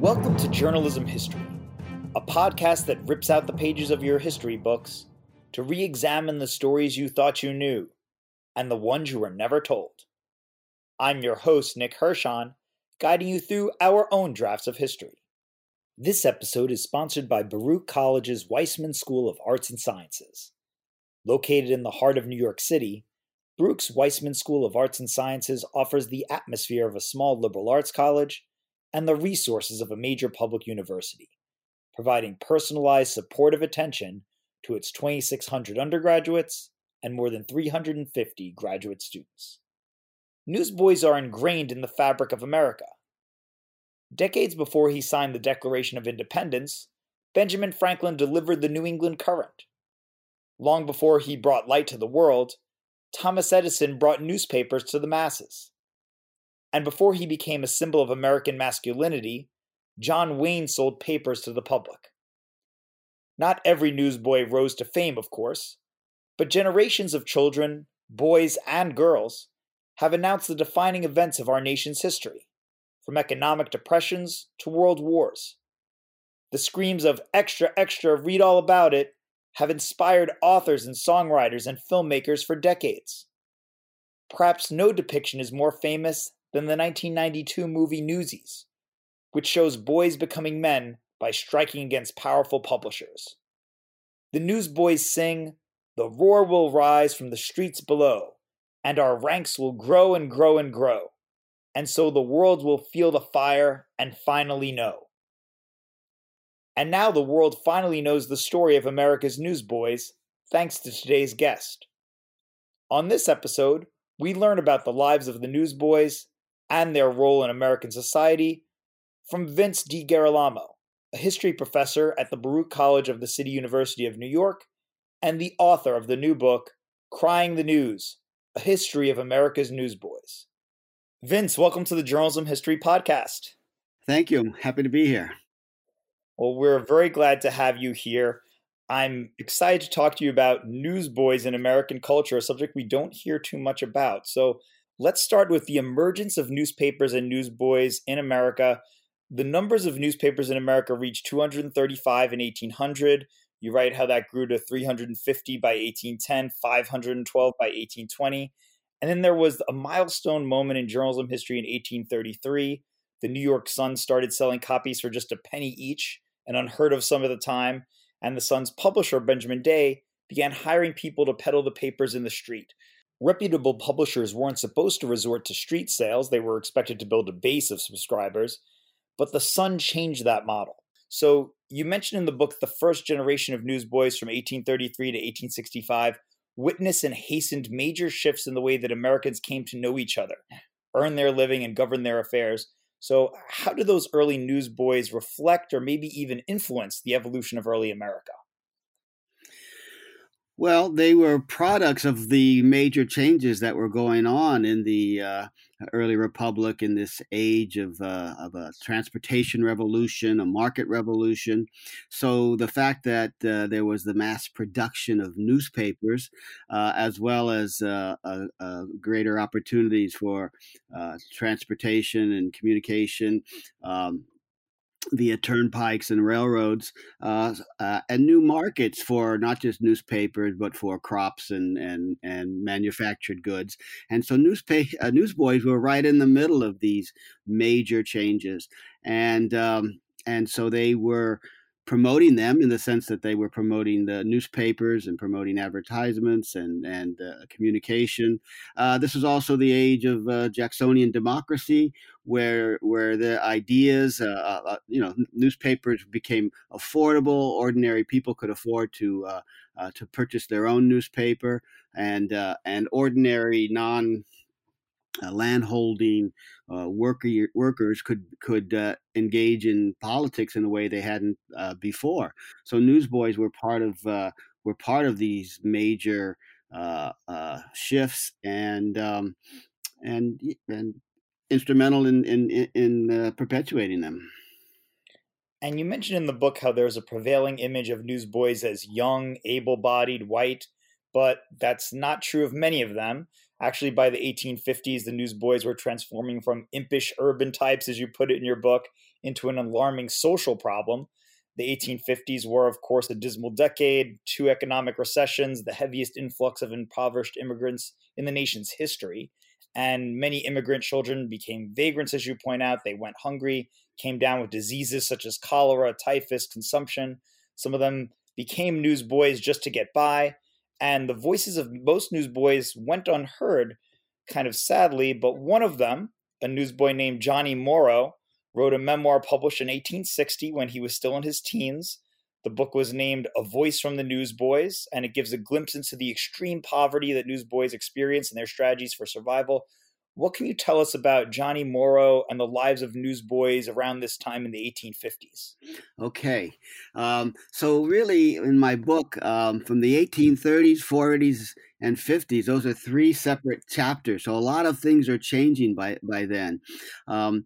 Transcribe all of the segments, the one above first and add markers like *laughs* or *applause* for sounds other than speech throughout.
Welcome to Journalism History, a podcast that rips out the pages of your history books to re examine the stories you thought you knew and the ones you were never told. I'm your host, Nick Hirshon, guiding you through our own drafts of history. This episode is sponsored by Baruch College's Weissman School of Arts and Sciences. Located in the heart of New York City, Baruch's Weissman School of Arts and Sciences offers the atmosphere of a small liberal arts college and the resources of a major public university, providing personalized supportive attention to its 2,600 undergraduates and more than 350 graduate students. Newsboys are ingrained in the fabric of America. Decades before he signed the Declaration of Independence, Benjamin Franklin delivered the New England Courant. Long before he brought light to the world, Thomas Edison brought newspapers to the masses. And before he became a symbol of American masculinity, John Wayne sold papers to the public. Not every newsboy rose to fame, of course, but generations of children, boys, and girls have announced the defining events of our nation's history, from economic depressions to world wars. The screams of extra, extra, read all about it have inspired authors and songwriters and filmmakers for decades. Perhaps no depiction is more famous than the 1992 movie Newsies, which shows boys becoming men by striking against powerful publishers. The newsboys sing, The roar will rise from the streets below and our ranks will grow and grow and grow. And so the world will feel the fire and finally know. And now the world finally knows the story of America's newsboys, thanks to today's guest. On this episode, we learn about the lives of the newsboys and their role in American society from Vince DiGirolamo, a history professor at the Baruch College of the City University of New York and the author of the new book, Crying the News a history of America's newsboys. Vince, welcome to the Journalism History Podcast. Thank you. I'm happy to be here. Well, we're very glad to have you here. I'm excited to talk to you about newsboys in American culture, a subject we don't hear too much about. So let's start with the emergence of newspapers and newsboys in America. The numbers of newspapers in America reached 235 in 1800, you write how that grew to 350 by 1810, 512 by 1820. And then there was a milestone moment in journalism history in 1833. The New York Sun started selling copies for just a penny each, an unheard of sum at the time. And the Sun's publisher, Benjamin Day, began hiring people to peddle the papers in the street. Reputable publishers weren't supposed to resort to street sales, they were expected to build a base of subscribers. But the Sun changed that model. So you mentioned in the book the first generation of newsboys from 1833 to 1865 witnessed and hastened major shifts in the way that Americans came to know each other, earn their living, and govern their affairs. So, how do those early newsboys reflect or maybe even influence the evolution of early America? Well, they were products of the major changes that were going on in the uh, early republic in this age of, uh, of a transportation revolution, a market revolution. So the fact that uh, there was the mass production of newspapers, uh, as well as uh, greater opportunities for uh, transportation and communication. Um, via turnpikes and railroads uh, uh, and new markets for not just newspapers but for crops and and and manufactured goods. And so newspaper *laughs* uh, newsboys were right in the middle of these major changes. And um, and so they were promoting them in the sense that they were promoting the newspapers and promoting advertisements and and uh, communication. Uh, this was also the age of uh, Jacksonian democracy, where where the ideas, uh, uh, uh, you know, newspapers became affordable. Ordinary people could afford to to purchase their own newspaper, and and ordinary non uh, landholding uh, worker, workers could could uh, engage in politics in a way they hadn't uh, before. So newsboys were part of uh, were part of these major uh, shifts and um, and and instrumental in in in perpetuating them. And you mentioned in the book how there's a prevailing image of newsboys as young, able-bodied, white, but that's not true of many of them. Actually, by the 1850s, the newsboys were transforming from impish urban types, as you put it in your book, into an alarming social problem. The 1850s were, of course, a dismal decade, two economic recessions, the heaviest influx of impoverished immigrants in the nation's history. And many immigrant children became vagrants, as you point out. They went hungry, came down with diseases such as cholera, typhus, consumption. Some of them became newsboys just to get by. And the voices of most newsboys went unheard, kind of sadly. But one of them, a newsboy named Johnny Morrow, wrote a memoir published in 1860 when he was still in his teens. The book was named A Voice from the Newsboys, and it gives a glimpse into the extreme poverty that newsboys experience and their strategies for survival. What can you tell us about Johnny Morrow and the lives of newsboys around this time in the 1850s? Okay. Um, so, really, in my book, um, from the 1830s, 40s, and 50s, those are three separate chapters. So, a lot of things are changing by, by then. Um,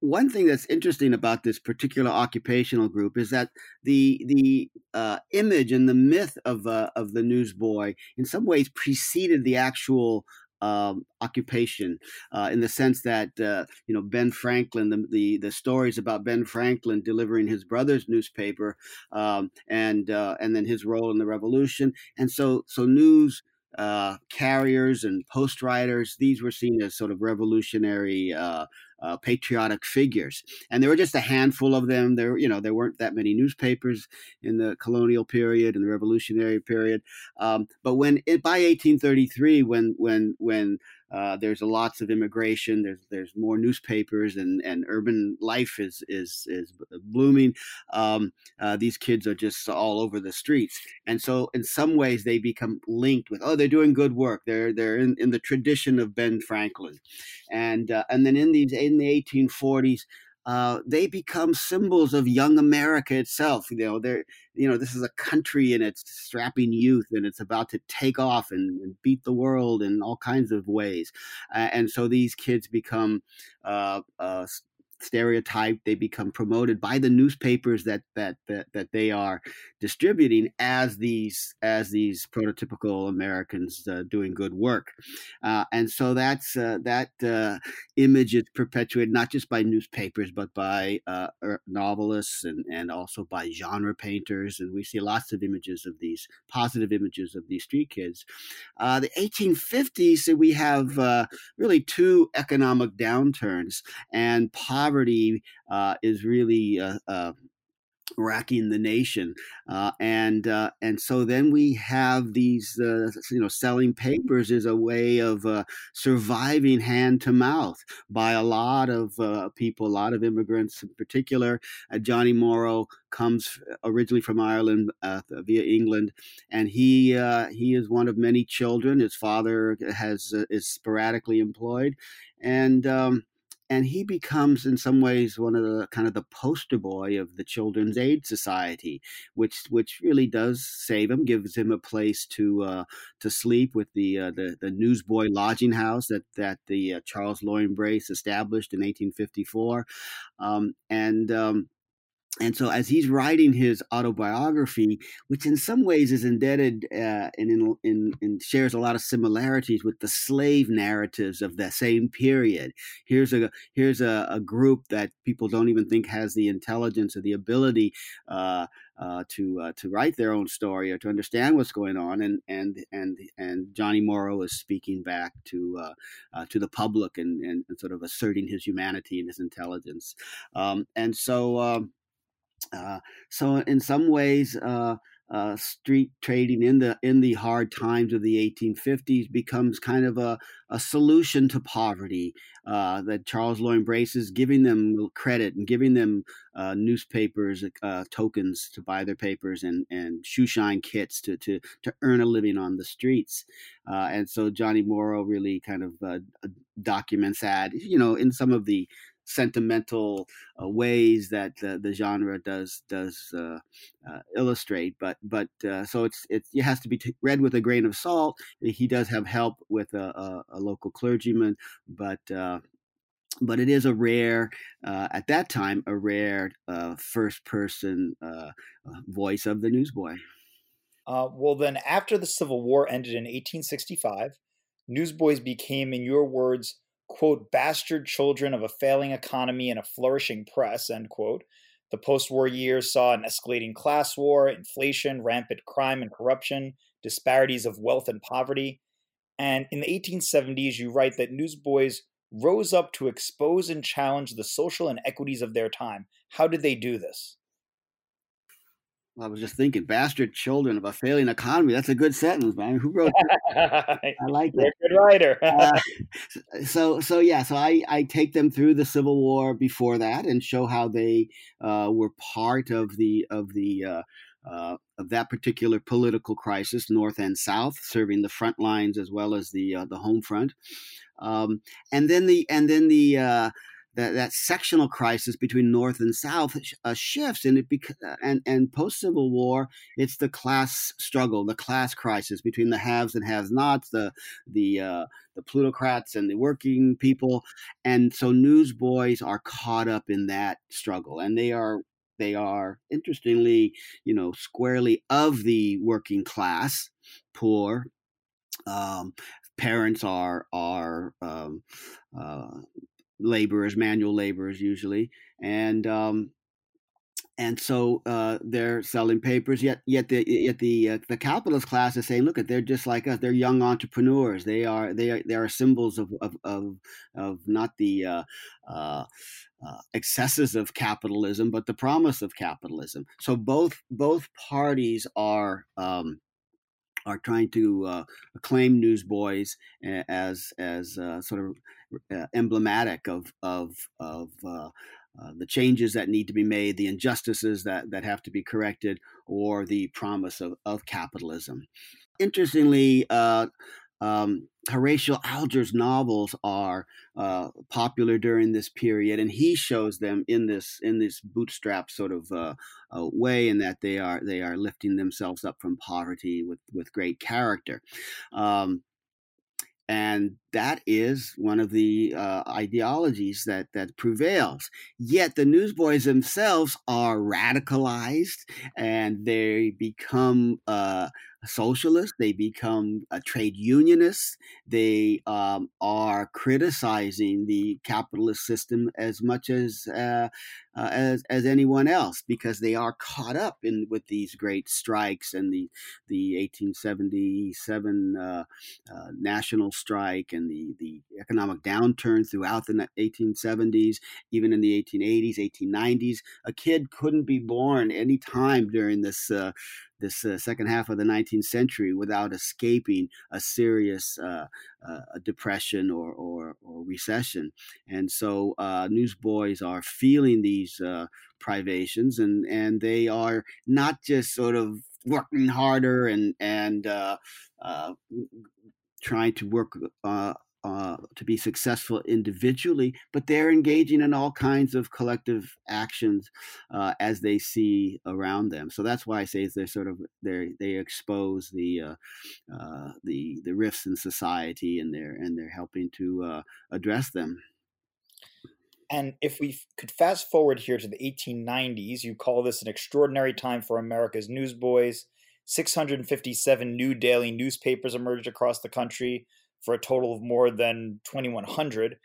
one thing that's interesting about this particular occupational group is that the the uh, image and the myth of uh, of the newsboy in some ways preceded the actual um, occupation uh, in the sense that uh, you know Ben Franklin, the, the, the stories about Ben Franklin delivering his brother's newspaper, um, and uh, and then his role in the Revolution, and so so news uh, carriers and post riders, these were seen as sort of revolutionary uh, uh, patriotic figures, and there were just a handful of them. There, you know, there weren't that many newspapers in the colonial period and the Revolutionary period. Um, but when it, by 1833, when when when uh, there's lots of immigration. There's there's more newspapers and, and urban life is is is blooming. Um, uh, these kids are just all over the streets, and so in some ways they become linked with oh they're doing good work. They're they're in, in the tradition of Ben Franklin, and uh, and then in these in the 1840s uh, they become symbols of young America itself. You know, they're you know this is a country in its strapping youth, and it's about to take off and, and beat the world in all kinds of ways. Uh, and so these kids become uh, uh stereotyped they become promoted by the newspapers that that that, that they are distributing as these as these prototypical americans uh, doing good work. Uh, and so that's uh, that uh, image is perpetuated not just by newspapers but by uh, er, novelists and and also by genre painters and we see lots of images of these positive images of these street kids. The 1850s so we have really two economic downturns and poverty poverty uh, is really uh, uh, racking the nation, uh, and uh, and so then we have these uh, you know selling papers is a way of uh, surviving hand to mouth by a lot of uh, people, a lot of immigrants in particular. Uh, Johnny Morrow comes originally from Ireland via England, and he he is one of many children. His father has is sporadically employed, and um, and he becomes in some ways one of the kind of the poster boy of the children's aid society which which really does save him gives him a place to uh, to sleep with the uh, the, the newsboy lodging house that that the uh, Charles Loring Brace established in 1854 um, and um, and so as he's writing his autobiography which in some ways is indebted uh, and, in, in, shares a lot of similarities with the slave narratives of the same period here's a here's a, a group that people don't even think has the intelligence or the ability uh, uh, to uh, to write their own story or to understand what's going on, and and and and Johnny Morrow is speaking back to uh, uh to the public and, and, and, sort of asserting his humanity and his intelligence, um, and so. Um, so in some ways, uh, uh, street trading in the in the hard times of the 1850s becomes kind of a, a solution to poverty. Uh, that Charles Loring Brace is giving them credit and giving them uh, newspapers uh, tokens to buy their papers and and shoeshine kits to to to earn a living on the streets. and so Johnny Morrow really kind of documents that, you know, in some of the sentimental uh, ways that uh, the genre does does uh, uh illustrate. But but uh, so it's it has to be t- read with a grain of salt. He does have help with a, a, a local clergyman, but but it is a rare, uh, at that time, a rare uh, first person uh, voice of the newsboy. well, then, after the Civil War ended in 1865, newsboys became, in your words, quote, bastard children of a failing economy and a flourishing press, end quote. The post war years saw an escalating class war, inflation, rampant crime and corruption, disparities of wealth and poverty. And in the 1870s, you write that newsboys rose up to expose and challenge the social inequities of their time. How did they do this? I was just thinking, bastard children of a failing economy. That's a good sentence, man. Who wrote that? *laughs* I like that. Good writer. uh, *laughs* so, so yeah, so I, I take them through the Civil War before that and show how they uh, were part of the of the uh, uh, of that particular political crisis, North and South, serving the front lines as well as the uh, the home front, um, and then the and then the uh, that, that sectional crisis between North and South uh, shifts, and it bec- uh, and and post Civil War, it's the class struggle, the class crisis between the haves and have-nots, the the uh, the plutocrats and the working people, and so newsboys are caught up in that struggle, and they are they are interestingly, you know, squarely of the working class, poor. Um, parents are are um, uh, laborers, manual laborers usually, and um, and so uh, they're selling papers. Yet, yet the yet the uh, the capitalist class is saying, look, at they're just like us. They're young entrepreneurs. They are they are they are symbols of of of, of not the uh, uh, uh excesses of capitalism, but the promise of capitalism. So both both parties are. Um, are trying to uh, claim newsboys as as uh, sort of uh, emblematic of of of uh, uh, the changes that need to be made, the injustices that that have to be corrected, or the promise of, of capitalism. Interestingly, uh, um, Horatio Alger's novels are uh, popular during this period, and he shows them in this in this bootstrap sort of uh, uh, way, in that they are they are lifting themselves up from poverty with with great character. Um, and that is one of the uh, ideologies that that prevails. Yet the newsboys themselves are radicalized, and they become uh, socialists. They become a trade unionists. They um, are criticizing the capitalist system as much as uh, uh, as as anyone else because they are caught up in with these great strikes and the the 1877 uh, uh, national strike and the the economic downturn throughout the 1870s, even in the 1880s, 1890s. A kid couldn't be born any time during this uh, this uh, second half of the 19th century without escaping a serious uh, uh, depression or, or, or, recession. And so uh, newsboys are feeling these uh, privations and, and they are not just sort of working harder and, and uh, trying to work uh, to be successful individually, but they're engaging in all kinds of collective actions uh, as they see around them. So that's why I say they're sort of they they expose the uh, uh, the the rifts in society, and they're and they're helping to uh, address them. And if we could fast forward here to the 1890s, you call this an extraordinary time for America's newsboys. 657 new daily newspapers emerged across the country for a total of more than 2,100.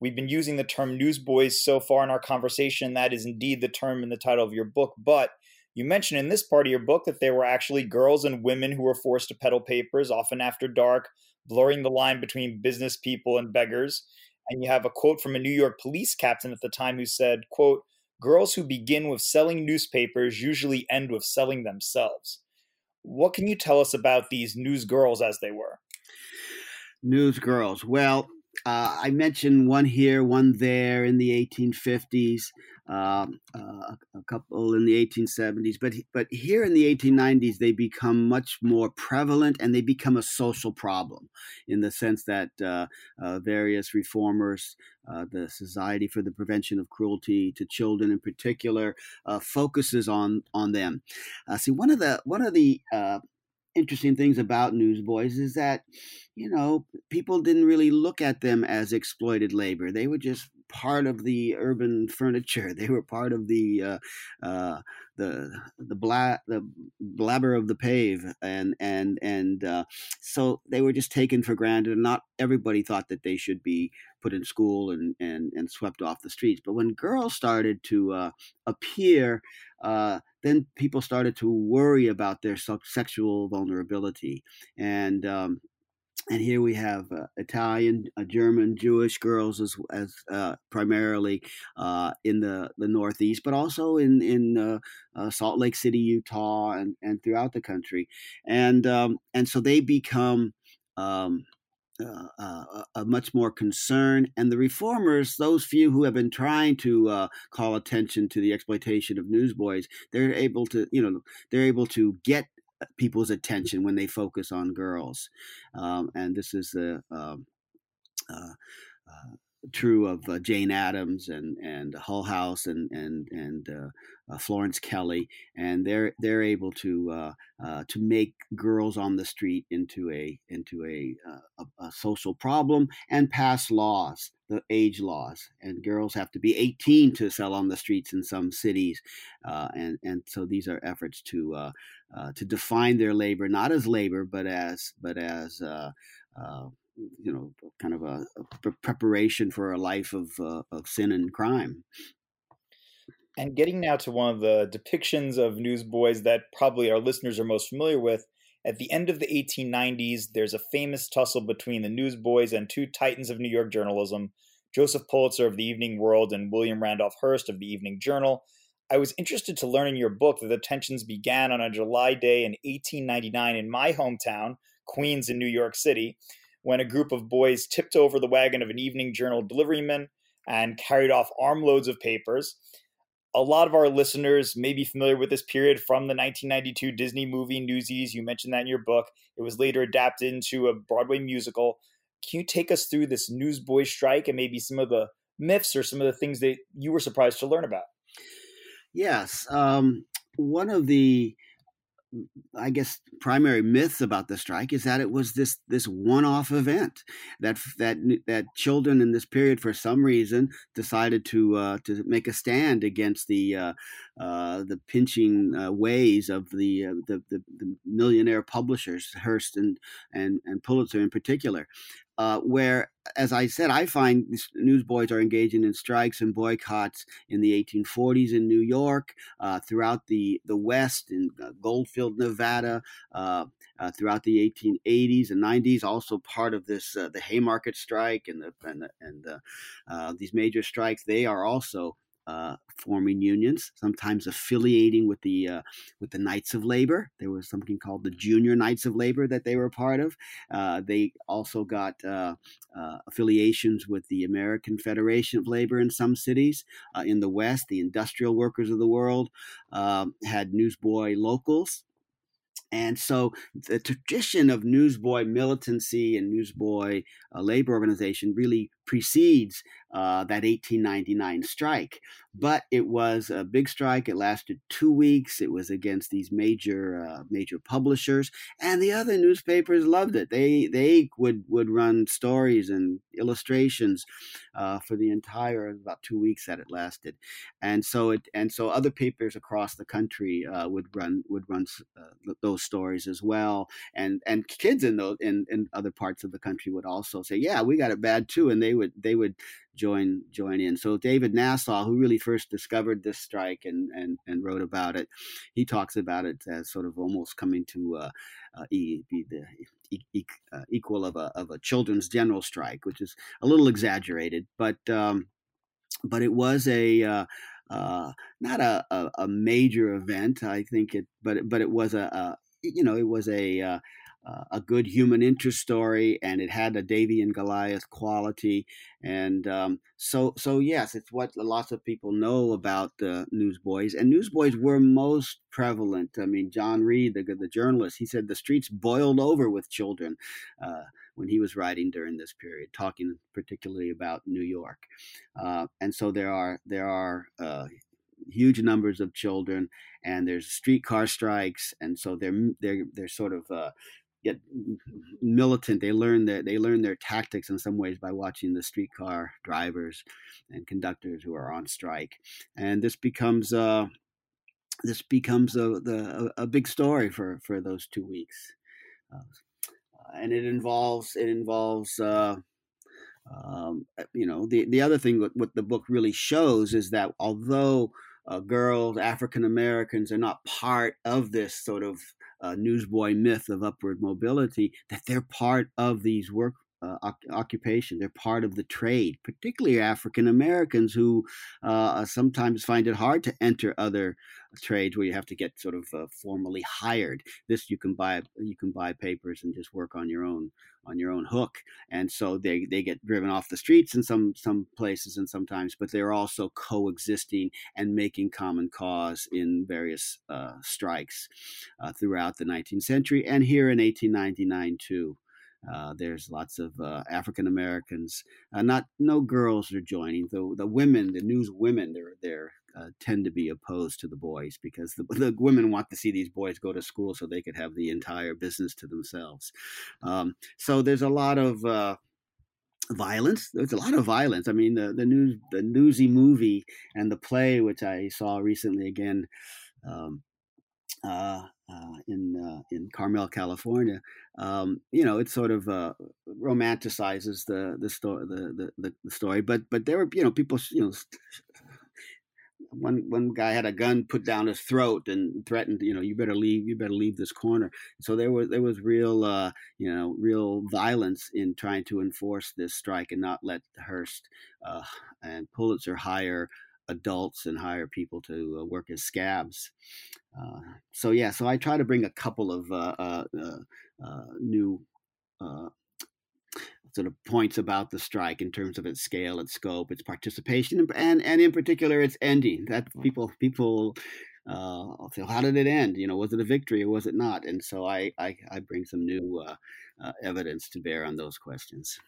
We've been using the term newsboys so far in our conversation. That is indeed the term in the title of your book. But you mentioned in this part of your book that there were actually girls and women who were forced to peddle papers, often after dark, blurring the line between business people and beggars. And you have a quote from a New York police captain at the time who said, quote, girls who begin with selling newspapers usually end with selling themselves. What can you tell us about these news girls as they were? News girls. Well, uh, I mentioned one here, one there in the 1850s, um, uh, a couple in the 1870s, but but here in the 1890s they become much more prevalent and they become a social problem, in the sense that uh, uh various reformers, uh, the Society for the Prevention of Cruelty to Children in particular, uh, focuses on on them. see, one of the one of the interesting things about newsboys is that you know people didn't really look at them as exploited labor they were just part of the urban *laughs* furniture. They were part of the uh, uh, the the bla- the blabber of the pave, and and and uh, so they were just taken for granted. And not everybody thought that they should be put in school and and and swept off the streets. But when girls started to uh, appear, uh, then people started to worry about their sexual vulnerability, and um, and here we have uh, Italian, uh, German, Jewish girls as as uh, primarily uh, in the, the Northeast, but also in in uh, Salt Lake City, Utah, and, and throughout the country, and um, and so they become. Um, a much more concern, and the reformers, those few who have been trying to call attention to the exploitation of newsboys, they're able to, you know, they're able to get people's attention when they focus on girls. Um, and this is the um, uh, uh, true of uh, Jane Addams and and Hull House and and and uh, uh, Florence Kelley, and they're they're able to uh, uh to make girls on the street into a into a, uh, a, a, social problem and pass laws, the age laws, and girls have to be 18 to sell on the streets in some cities, and and so these are efforts to to define their labor not as labor but as but as you know, kind of a, a preparation for a life of uh, of sin and crime. And getting now to one of the depictions of newsboys that probably our listeners are most familiar with, at the end of the 1890s, there's a famous tussle between the newsboys and two titans of New York journalism, Joseph Pulitzer of the Evening World and William Randolph Hearst of the Evening Journal. I was interested to learn in your book that the tensions began on a July day in 1899 in my hometown, Queens, in New York City when a group of boys tipped over the wagon of an evening journal deliveryman and carried off armloads of papers. A lot of our listeners may be familiar with this period from the 1992 Disney movie Newsies. You mentioned that in your book. It was later adapted into a Broadway musical. Can you take us through this newsboy strike and maybe some of the myths or some of the things that you were surprised to learn about? Yes. Um, one of the I guess primary myth about the strike is that it was this this one-off event that that that children in this period for some reason decided to uh, to make a stand against the uh, uh, the pinching uh, ways of the, uh, the, the the millionaire publishers Hearst and and and Pulitzer in particular, uh, where, as I said, I find newsboys are engaging in strikes and boycotts in the 1840s in New York, uh, throughout the, the West, in uh, Goldfield, Nevada, uh, uh, throughout the 1880s and 90s, also part of this, uh, the Haymarket strike and, the, and, the, and these major strikes, they are also uh, forming unions, sometimes affiliating with the uh, with the Knights of Labor. There was something called the Junior Knights of Labor that they were part of. Uh, they also got uh, uh, affiliations with the American Federation of Labor in some cities uh, in the West. The Industrial Workers of the World um, had newsboy locals. And so the tradition of newsboy militancy and newsboy uh, labor organization really precedes uh, that 1899 strike. But it was a big strike. It lasted two weeks. It was against these major uh, major publishers, and the other newspapers loved it. They they would would run stories and illustrations uh, for the entire about two weeks that it lasted, and so it and so other papers across the country uh, would run would run uh, those stories as well, and and kids in those in, in other parts of the country would also say, yeah, we got it bad too, and they would they would join join in. So David Nasaw, who really first discovered this strike and and, and wrote about it, he talks about it as sort of almost coming to uh, uh, be the uh, equal of a of a children's general strike, which is a little exaggerated, but um, but it was a uh, uh, not a, a, a, major event, I think it, but but it was a, a you know it was a a good human interest story, and it had a Davy and Goliath quality. And um, so, so yes, it's what lots of people know about the newsboys. And newsboys were most prevalent. I mean, John Reed, the the journalist, he said the streets boiled over with children. Uh, when he was writing during this period, talking particularly about New York, uh, and so there are there are uh, huge numbers of children, and there's streetcar strikes, and so they're they're they're sort of uh, get militant. They learn their they learn their tactics in some ways by watching the streetcar drivers and conductors who are on strike, and this becomes uh, this becomes a the, a, big story for for those two weeks, uh, and it involves it involves. Uh, um, you know the the other thing what, what the book really shows is that although uh, girls African Americans are not part of this sort of Uh, newsboy myth of upward mobility that they're part of these work uh, occupation. They're part of the trade, particularly African Americans who uh, sometimes find it hard to enter other trades where you have to get sort of uh, formally hired. This you can buy you can buy papers and just work on your own on your own hook, and so they they get driven off the streets in some some places and sometimes, but they're also coexisting and making common cause in various uh, strikes uh, throughout the 19th century and here in 1899 too. Uh, there's lots of uh, African Americans. Uh, not no girls are joining. The the women, the news women, they're they're uh, tend to be opposed to the boys because the, *laughs* the women want to see these boys go to school so they could have the entire business to themselves. Um, so there's a lot of uh, violence. There's a lot of violence. I mean, the the news the newsy movie and the play, which I saw recently again. Um, uh, in uh, in Carmel, California, um, you know, it sort of uh, romanticizes the the story the, the, the story, but but there were you know people you know. *laughs* One one guy had a gun put down his throat and threatened, you know, you better leave, you better leave this corner. So there was there was real, uh, you know, real violence in trying to enforce this strike and not let Hearst uh, and Pulitzer hire adults and hire people to uh, work as scabs. Uh, so yeah, so I try to bring a couple of uh, uh, uh, uh new sort of points about the strike in terms of its scale, its scope, its participation, and and in particular its ending. That people people uh, say, how did it end? You know, was it a victory or was it not? And so I I, I bring some new uh, uh, evidence to bear on those questions.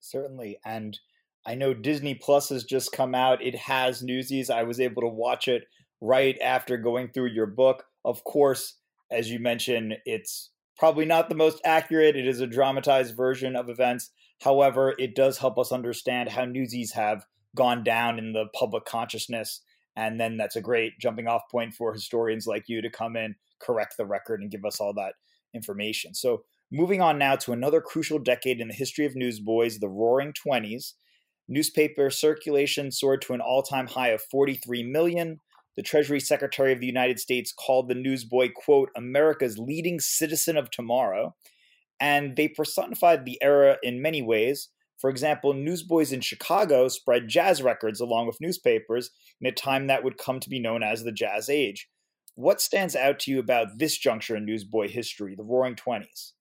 Certainly, and I know Disney Plus has just come out. It has Newsies. I was able to watch it right after going through your book. Of course, as you mentioned, it's probably not the most accurate. It is a dramatized version of events. However, it does help us understand how Newsies have gone down in the public consciousness. And then that's a great jumping off point for historians like you to come in, correct the record, and give us all that information. So, moving on now to another crucial decade in the history of newsboys, the Roaring Twenties. Newspaper circulation soared to an all time high of 43 million. The Treasury Secretary of the United States called the newsboy, quote, America's leading citizen of tomorrow. And they personified the era in many ways. For example, newsboys in Chicago spread jazz records along with newspapers in a time that would come to be known as the Jazz Age. What stands out to you about this juncture in newsboy history, the Roaring Twenties?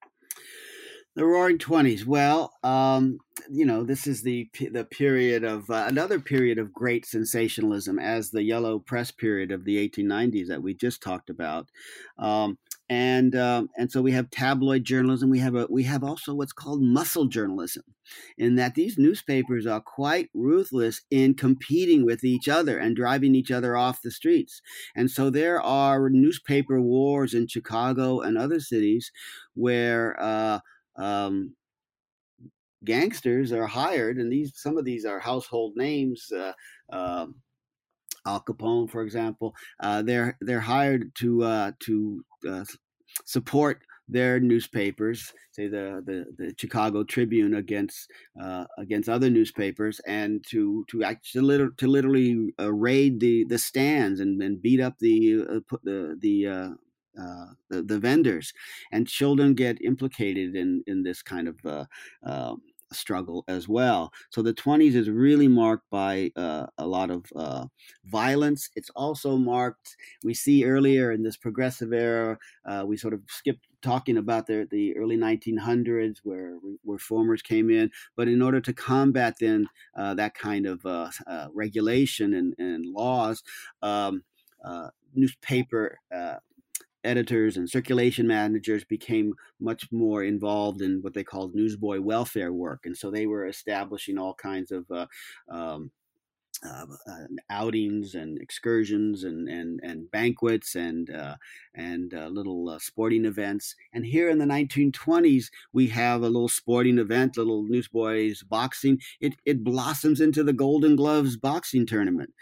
The Roaring Twenties. Well, um, you know, this is the the period of uh, another period of great sensationalism, as the Yellow Press period of the 1890s that we just talked about, um, and um, and so we have tabloid journalism. We have a we have also what's called muscle journalism, in that these newspapers are quite ruthless in competing with each other and driving each other off the streets. And so there are newspaper wars in Chicago and other cities where. Uh, um, gangsters are hired, and these some of these are household names. Uh, uh, Al Capone, for example, uh, they're they're hired to uh, to uh, support their newspapers, say the, the, the Chicago Tribune against uh, against other newspapers, and to to actually to literally raid the, the stands and, and beat up the the the uh, the, the, vendors, and children get implicated in in this kind of uh, uh, struggle as well. So the 20s is really marked by uh, a lot of uh, violence. It's also marked. We see earlier in this progressive era, uh, we sort of skipped talking about the, the early 1900s where reformers came in. But in order to combat then that kind of regulation and, and laws. Um, uh, newspaper uh, editors and circulation managers became much more involved in what they called newsboy welfare work, and so they were establishing all kinds of uh, um, uh, uh, outings and excursions and and, and banquets and uh, and uh, little uh, sporting events. And here in the 1920s, we have a little sporting event, little Newsboys boxing. It it blossoms into the Golden Gloves boxing tournament.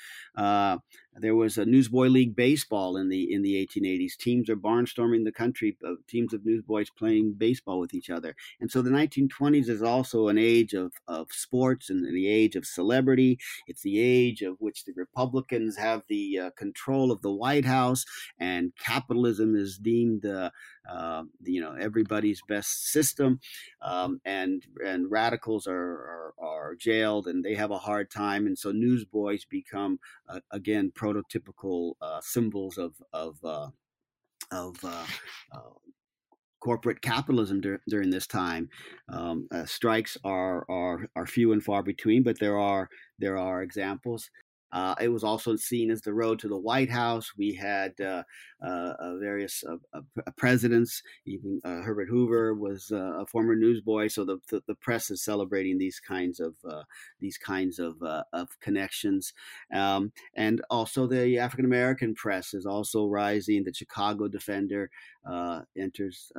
There was a Newsboy League baseball in the in the 1880s. Teams are barnstorming the country. Uh, teams of newsboys playing baseball with each other. And so the 1920s is also an age of of sports and the age of celebrity. It's the age of which the Republicans have the uh, control of the White House, and capitalism is deemed uh, uh, you know everybody's best system, um, and and radicals are, are, are jailed and they have a hard time. And so newsboys become uh, again prototypical uh, symbols of of uh, of uh, corporate capitalism dur- during this time. Um, uh, strikes are, are are few and far between, but there are there are examples. Uh, it was also seen as the road to the White House. We had uh, uh, uh various uh, uh, presidents. Even Herbert Hoover was a former newsboy, so the, the, the press is celebrating these kinds of these kinds of of connections. Um, and also the African American press is also rising. The Chicago Defender enters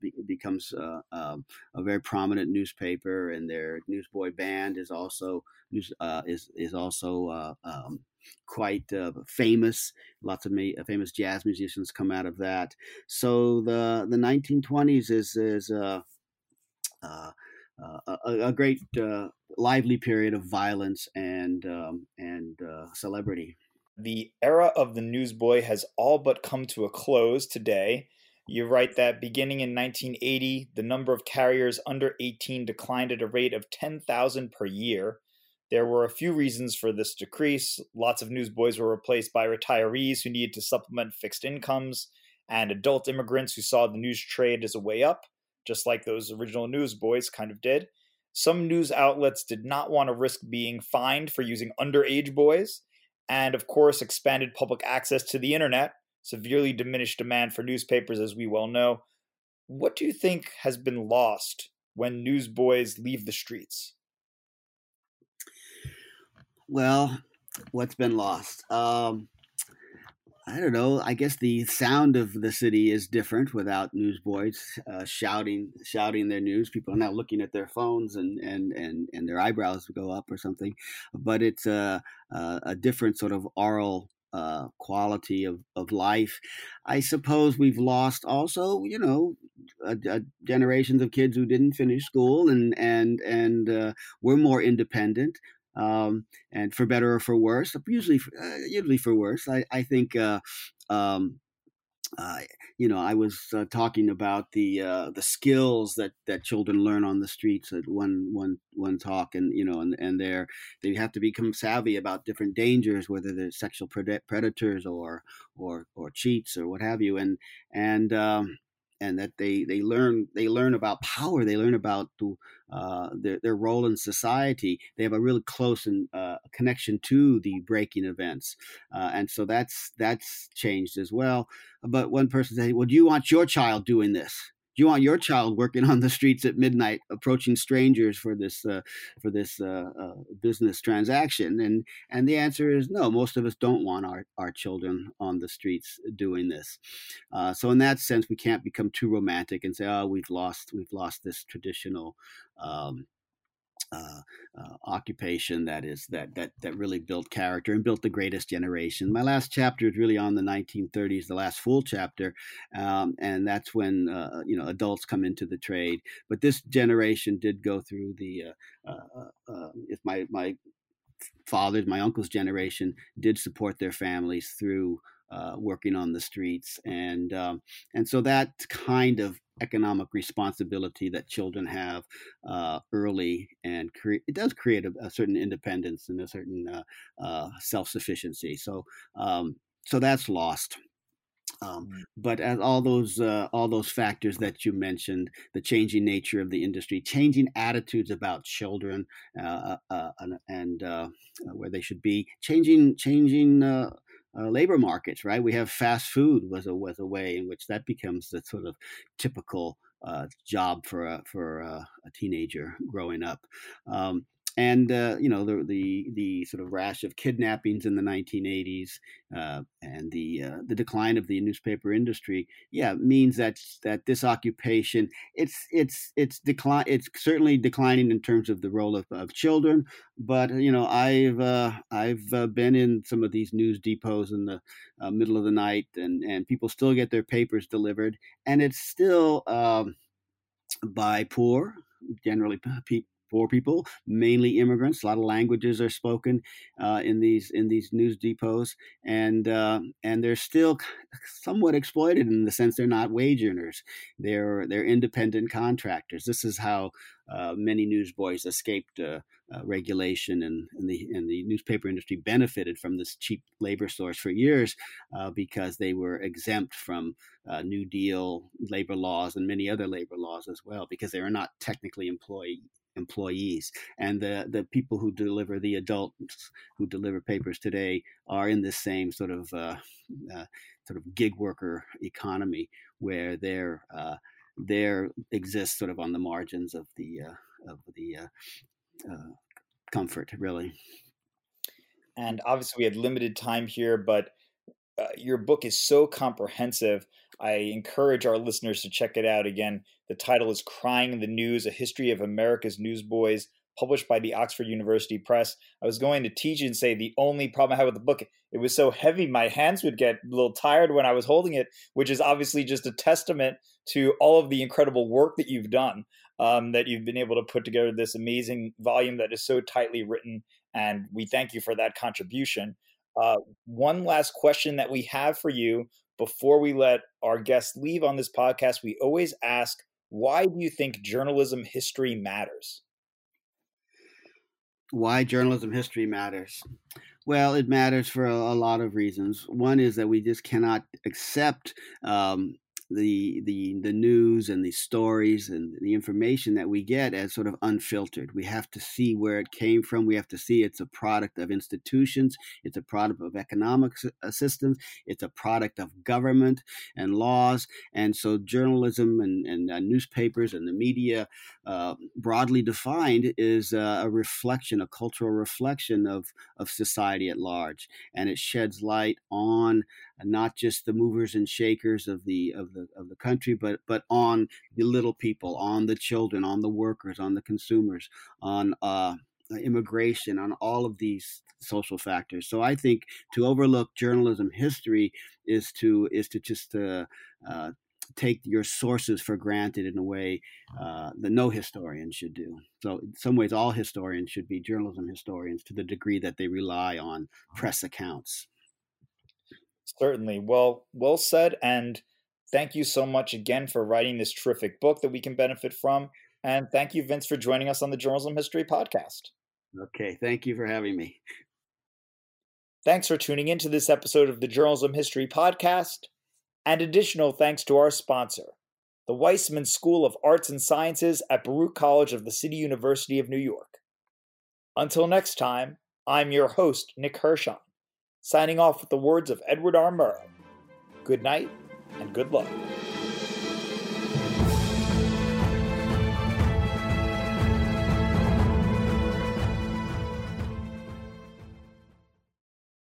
be, becomes um, a very prominent newspaper, and their newsboy band is also uh, is is also uh, um, quite uh, famous. Lots of ma- famous jazz musicians come out of that. So the the 1920s is is uh, uh, uh, a, a, great lively period of violence and um, and celebrity. The era of the newsboy has all but come to a close today. You write that beginning in 1980, the number of carriers under 18 declined at a rate of 10,000 per year. There were a few reasons for this decrease. Lots of newsboys were replaced by retirees who needed to supplement fixed incomes, and adult immigrants who saw the news trade as a way up, just like those original newsboys kind of did. Some news outlets did not want to risk being fined for using underage boys, and of course, expanded public access to the internet severely diminished demand for newspapers, as we well know. What do you think has been lost when newsboys leave the streets? Well, what's been lost? Um, I don't know. I guess the sound of the city is different without newsboys uh, shouting shouting their news. People are now looking at their phones and and and, and their eyebrows go up or something. But it's a a, a different sort of oral uh, quality of, of life. I suppose we've lost also, you know, a, a generations of kids who didn't finish school and and and uh, were more independent um, and for better or for worse. Usually, uh, usually for worse. I, I think. Uh, um, uh, you know, I was uh, talking about the uh, the skills that, that children learn on the streets at one one one talk, and you know, and and they're they have to become savvy about different dangers, whether they're sexual pred- predators or or or cheats or what have you, and and um, and that they they learn they learn about power they learn about uh, their, their role in society they have a really close and uh, connection to the breaking events uh, and so that's that's changed as well. But one person said well do you want your child doing this you want your child working *laughs* on the streets at midnight, approaching strangers for this uh, for this uh, uh, business transaction? And and the answer is no. Most of us don't want our, our children on the streets doing this. Uh, so in that sense, we can't become too romantic and say, oh, we've lost we've lost this traditional. Um, uh, uh, occupation that is that that that really built character and built the greatest generation. My last chapter is really on the 1930s, the last full chapter, um, and that's when uh, you know adults come into the trade. But this generation did go through the. Uh, if my my father's, my uncle's generation did support their families through uh, working on the streets, and um, and so that kind of economic responsibility that children have uh, early, and cre- it does create a, a, certain independence and a certain uh, uh self sufficiency. So um, so that's lost. Um, mm. but as all those uh, all those factors that you mentioned, the changing nature of the industry, changing attitudes about children uh, uh, and, and where they should be, changing changing uh, labor markets, right? We have fast food was a was a way in which that becomes the sort of typical uh, job for a for a, a teenager growing up. Um, and uh, you know the, the the sort of rash of kidnappings in the 1980s uh, and the uh, the decline of the newspaper industry, yeah, means that that this occupation it's it's it's decline it's certainly declining in terms of the role of, of children. But you know I've uh, I've uh, been in some of these news depots in the uh, middle of the night, and and people still get their papers delivered, and it's still. Um, by poor generally people poor people, mainly immigrants. A lot of languages are spoken uh, in these in these news depots, and uh, and they're still somewhat exploited in the sense they're not wage earners. They're they're independent contractors. This is how uh, many newsboys escaped uh, uh, regulation, and, and, the and the newspaper industry benefited from this cheap labor source for years uh, because they were exempt from New Deal labor laws and many other labor laws as well because they were not technically employed employees. And the the people who deliver the adults who deliver papers today are in this same sort of uh, uh, sort of gig worker economy where they're uh, there exists sort of on the margins of the uh, of the uh, uh, comfort really. And obviously we had limited time here but your book is so comprehensive I encourage our listeners to check it out again. The title is Crying the News A History of America's Newsboys, published by the Oxford University Press. I was going to teach and say the only problem I had with the book, it was so heavy, my hands would get a little tired when I was holding it, which is obviously just a testament to all of the incredible work that you've done, um, that you've been able to put together this amazing volume that is so tightly written. And we thank you for that contribution. Uh, one last question that we have for you before we let our guests leave on this podcast, we always ask, why do you think journalism history matters? Why journalism history matters? Well, it matters for a, a lot of reasons. One is that we just cannot accept um, the the the news and the stories and the information that we get as sort of unfiltered. We have to see where it came from. We have to see it's a product of institutions. It's a product of economic uh, systems. It's a product of government and laws. And so journalism and, and uh, newspapers and the media, uh, broadly defined, is uh, a reflection, a cultural reflection of of society at large, and it sheds light on not just the movers and shakers of the of the of the country, but but on the little people, on the children, on the workers, on the consumers, on uh, immigration, on all of these social factors. So I think to overlook journalism history is to is to just uh, uh, take your sources for granted in a way uh, that no historian should do. So, in some ways, all historians should be journalism historians to the degree that they rely on press accounts. Certainly. Well, well said. And thank you so much again for writing this terrific book that we can benefit from. And thank you, Vince, for joining us on the Journalism History Podcast. Okay. Thank you for having me. Thanks for tuning in to this episode of the Journalism History Podcast. And additional thanks to our sponsor, the Weissman School of Arts and Sciences at Baruch College of the City University of New York. Until next time, I'm your host, Nick Hirshon signing off with the words of Edward R. Murrow. Good night and good luck.